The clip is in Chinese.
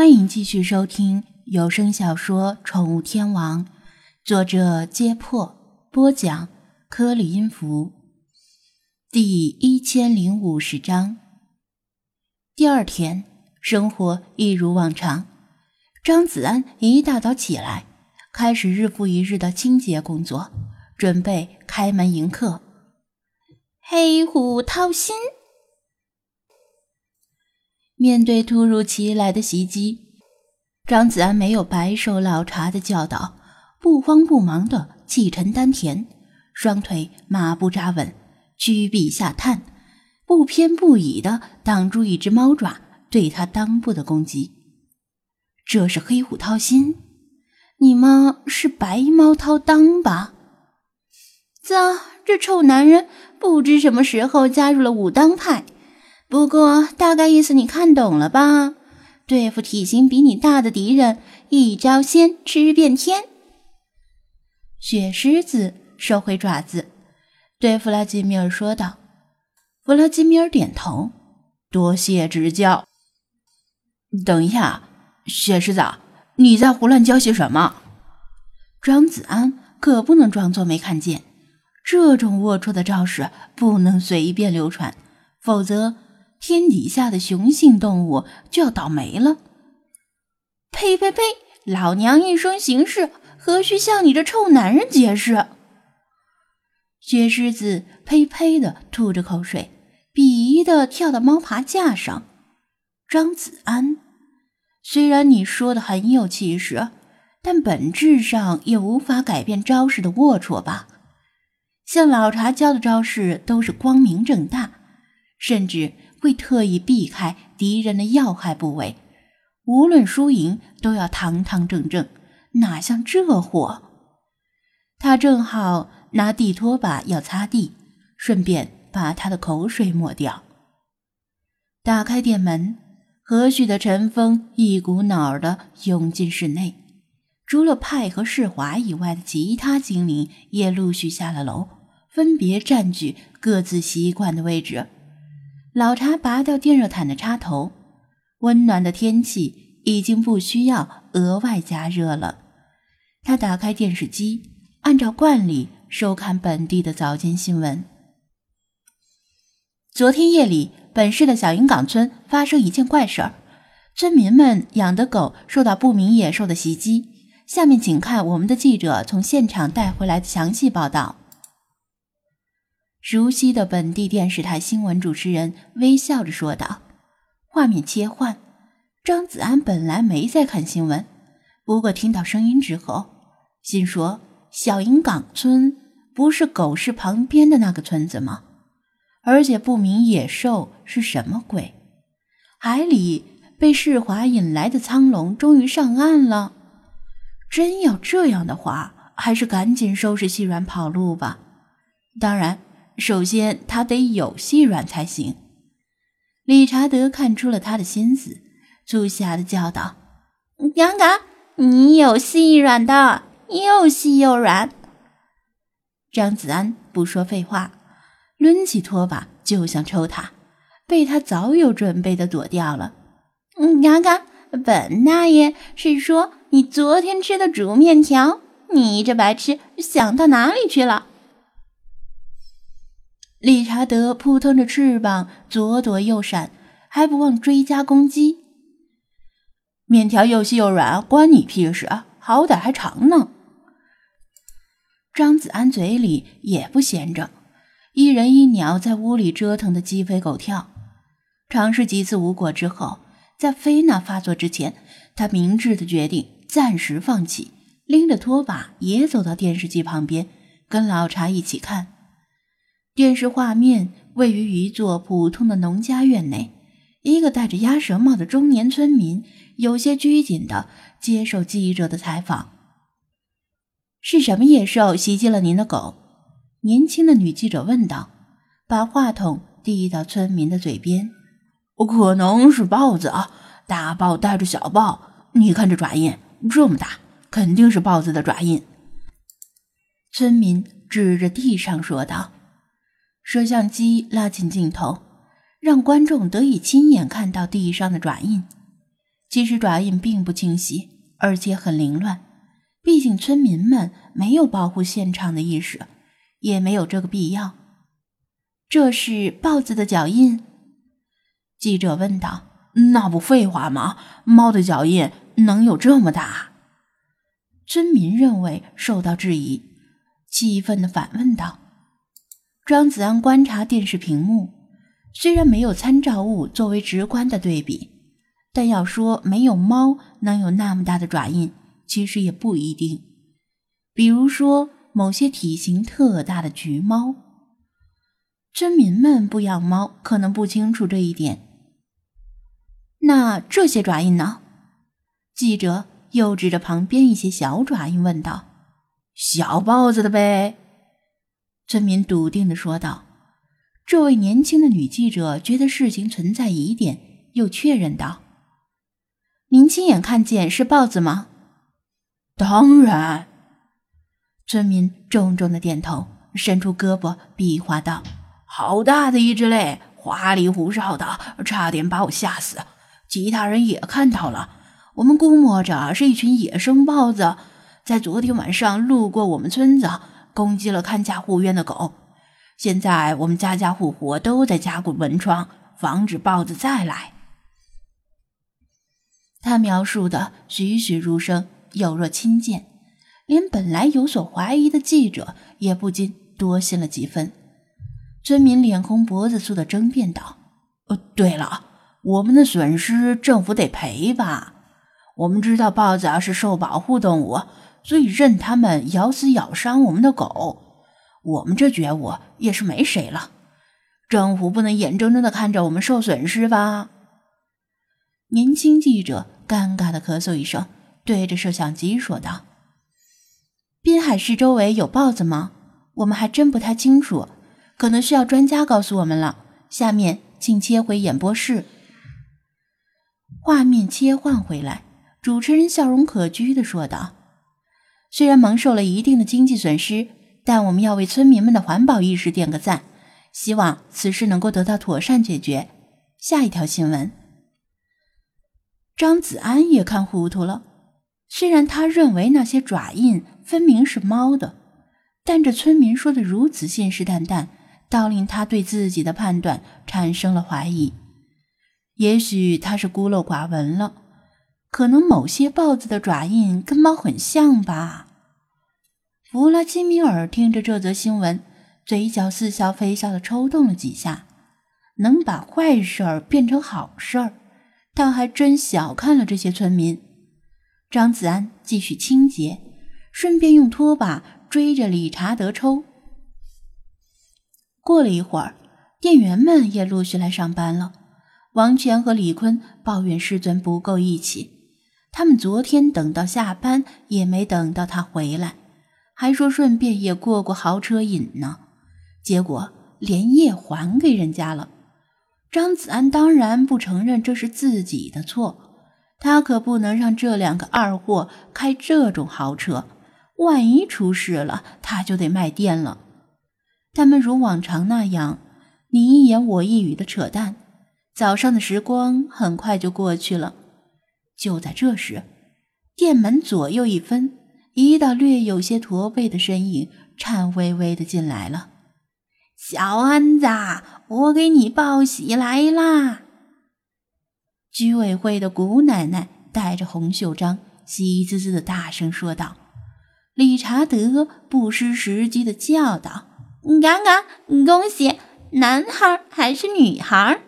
欢迎继续收听有声小说《宠物天王》，作者：揭破，播讲：颗粒音符，第一千零五十章。第二天，生活一如往常。张子安一大早起来，开始日复一日的清洁工作，准备开门迎客。黑虎掏心。面对突如其来的袭击，张子安没有白受老茶的教导，不慌不忙的气沉丹田，双腿马步扎稳，屈臂下探，不偏不倚的挡住一只猫爪对他裆部的攻击。这是黑虎掏心，你妈是白猫掏裆吧？啧，这臭男人不知什么时候加入了武当派。不过，大概意思你看懂了吧？对付体型比你大的敌人，一招鲜吃遍天。雪狮子收回爪子，对弗拉基米尔说道。弗拉基米尔点头，多谢指教。等一下，雪狮子，你在胡乱教些什么？张子安可不能装作没看见，这种龌龊的招式不能随便流传，否则。天底下的雄性动物就要倒霉了！呸呸呸！老娘一生行事，何须向你这臭男人解释？雪狮子呸呸的吐着口水，鄙夷的跳到猫爬架上。张子安，虽然你说的很有气势，但本质上也无法改变招式的龌龊吧？像老茶教的招式都是光明正大，甚至。会特意避开敌人的要害部位，无论输赢都要堂堂正正，哪像这货？他正好拿地拖把要擦地，顺便把他的口水抹掉。打开店门，和煦的晨风一股脑儿的涌进室内，除了派和世华以外的其他精灵也陆续下了楼，分别占据各自习惯的位置。老茶拔掉电热毯的插头，温暖的天气已经不需要额外加热了。他打开电视机，按照惯例收看本地的早间新闻。昨天夜里，本市的小营港村发生一件怪事儿，村民们养的狗受到不明野兽的袭击。下面请看我们的记者从现场带回来的详细报道。熟悉的本地电视台新闻主持人微笑着说道：“画面切换，张子安本来没在看新闻，不过听到声音之后，心说小营港村不是狗市旁边的那个村子吗？而且不明野兽是什么鬼？海里被世华引来的苍龙终于上岸了。真要这样的话，还是赶紧收拾细软跑路吧。当然。”首先，他得有细软才行。理查德看出了他的心思，促狭的叫道：“杨嘎，你有细软的，又细又软。”张子安不说废话，抡起拖把就想抽他，被他早有准备的躲掉了。“嗯，杨嘎，本大爷是说你昨天吃的煮面条，你这白痴想到哪里去了？”理查德扑腾着翅膀，左躲右闪，还不忘追加攻击。面条又细又软，关你屁事啊？好歹还长呢。张子安嘴里也不闲着，一人一鸟在屋里折腾的鸡飞狗跳。尝试几次无果之后，在菲娜发作之前，他明智的决定暂时放弃，拎着拖把也走到电视机旁边，跟老茶一起看。电视画面位于一座普通的农家院内，一个戴着鸭舌帽的中年村民有些拘谨地接受记者的采访。是什么野兽袭击了您的狗？年轻的女记者问道，把话筒递到村民的嘴边。可能是豹子啊，大豹带着小豹，你看这爪印这么大，肯定是豹子的爪印。村民指着地上说道。摄像机拉近镜头，让观众得以亲眼看到地上的爪印。其实爪印并不清晰，而且很凌乱。毕竟村民们没有保护现场的意识，也没有这个必要。这是豹子的脚印？记者问道。那不废话吗？猫的脚印能有这么大？村民认为受到质疑，气愤地反问道。庄子安观察电视屏幕，虽然没有参照物作为直观的对比，但要说没有猫能有那么大的爪印，其实也不一定。比如说某些体型特大的橘猫，村民们不养猫，可能不清楚这一点。那这些爪印呢？记者又指着旁边一些小爪印问道：“小豹子的呗。”村民笃定地说道。这位年轻的女记者觉得事情存在疑点，又确认道：“您亲眼看见是豹子吗？”“当然。”村民重重的点头，伸出胳膊比划道：“好大的一只嘞，花里胡哨的，差点把我吓死。”其他人也看到了，我们估摸着是一群野生豹子，在昨天晚上路过我们村子，攻击了看家护院的狗。现在我们家家户户都在加固门窗，防止豹子再来。他描述的栩栩如生，有若亲见，连本来有所怀疑的记者也不禁多信了几分。村民脸红脖子粗的争辩道：“哦，对了。”我们的损失，政府得赔吧？我们知道豹子啊是受保护动物，所以任他们咬死咬伤我们的狗。我们这觉悟也是没谁了。政府不能眼睁睁的看着我们受损失吧？年轻记者尴尬的咳嗽一声，对着摄像机说道：“滨海市周围有豹子吗？我们还真不太清楚，可能需要专家告诉我们了。下面请切回演播室。”画面切换回来，主持人笑容可掬的说道：“虽然蒙受了一定的经济损失，但我们要为村民们的环保意识点个赞，希望此事能够得到妥善解决。”下一条新闻，张子安也看糊涂了。虽然他认为那些爪印分明是猫的，但这村民说的如此信誓旦旦，倒令他对自己的判断产生了怀疑。也许他是孤陋寡闻了，可能某些豹子的爪印跟猫很像吧。弗拉基米尔听着这则新闻，嘴角似笑非笑的抽动了几下。能把坏事儿变成好事儿，他还真小看了这些村民。张子安继续清洁，顺便用拖把追着理查德抽。过了一会儿，店员们也陆续来上班了。王权和李坤抱怨师尊不够义气，他们昨天等到下班也没等到他回来，还说顺便也过过豪车瘾呢，结果连夜还给人家了。张子安当然不承认这是自己的错，他可不能让这两个二货开这种豪车，万一出事了，他就得卖店了。他们如往常那样，你一言我一语的扯淡。早上的时光很快就过去了，就在这时，店门左右一分，一道略有些驼背的身影颤巍巍的进来了。小安子，我给你报喜来啦！居委会的古奶奶带着红袖章，喜滋滋的大声说道。理查德不失时机的叫道：“刚刚恭喜，男孩还是女孩？”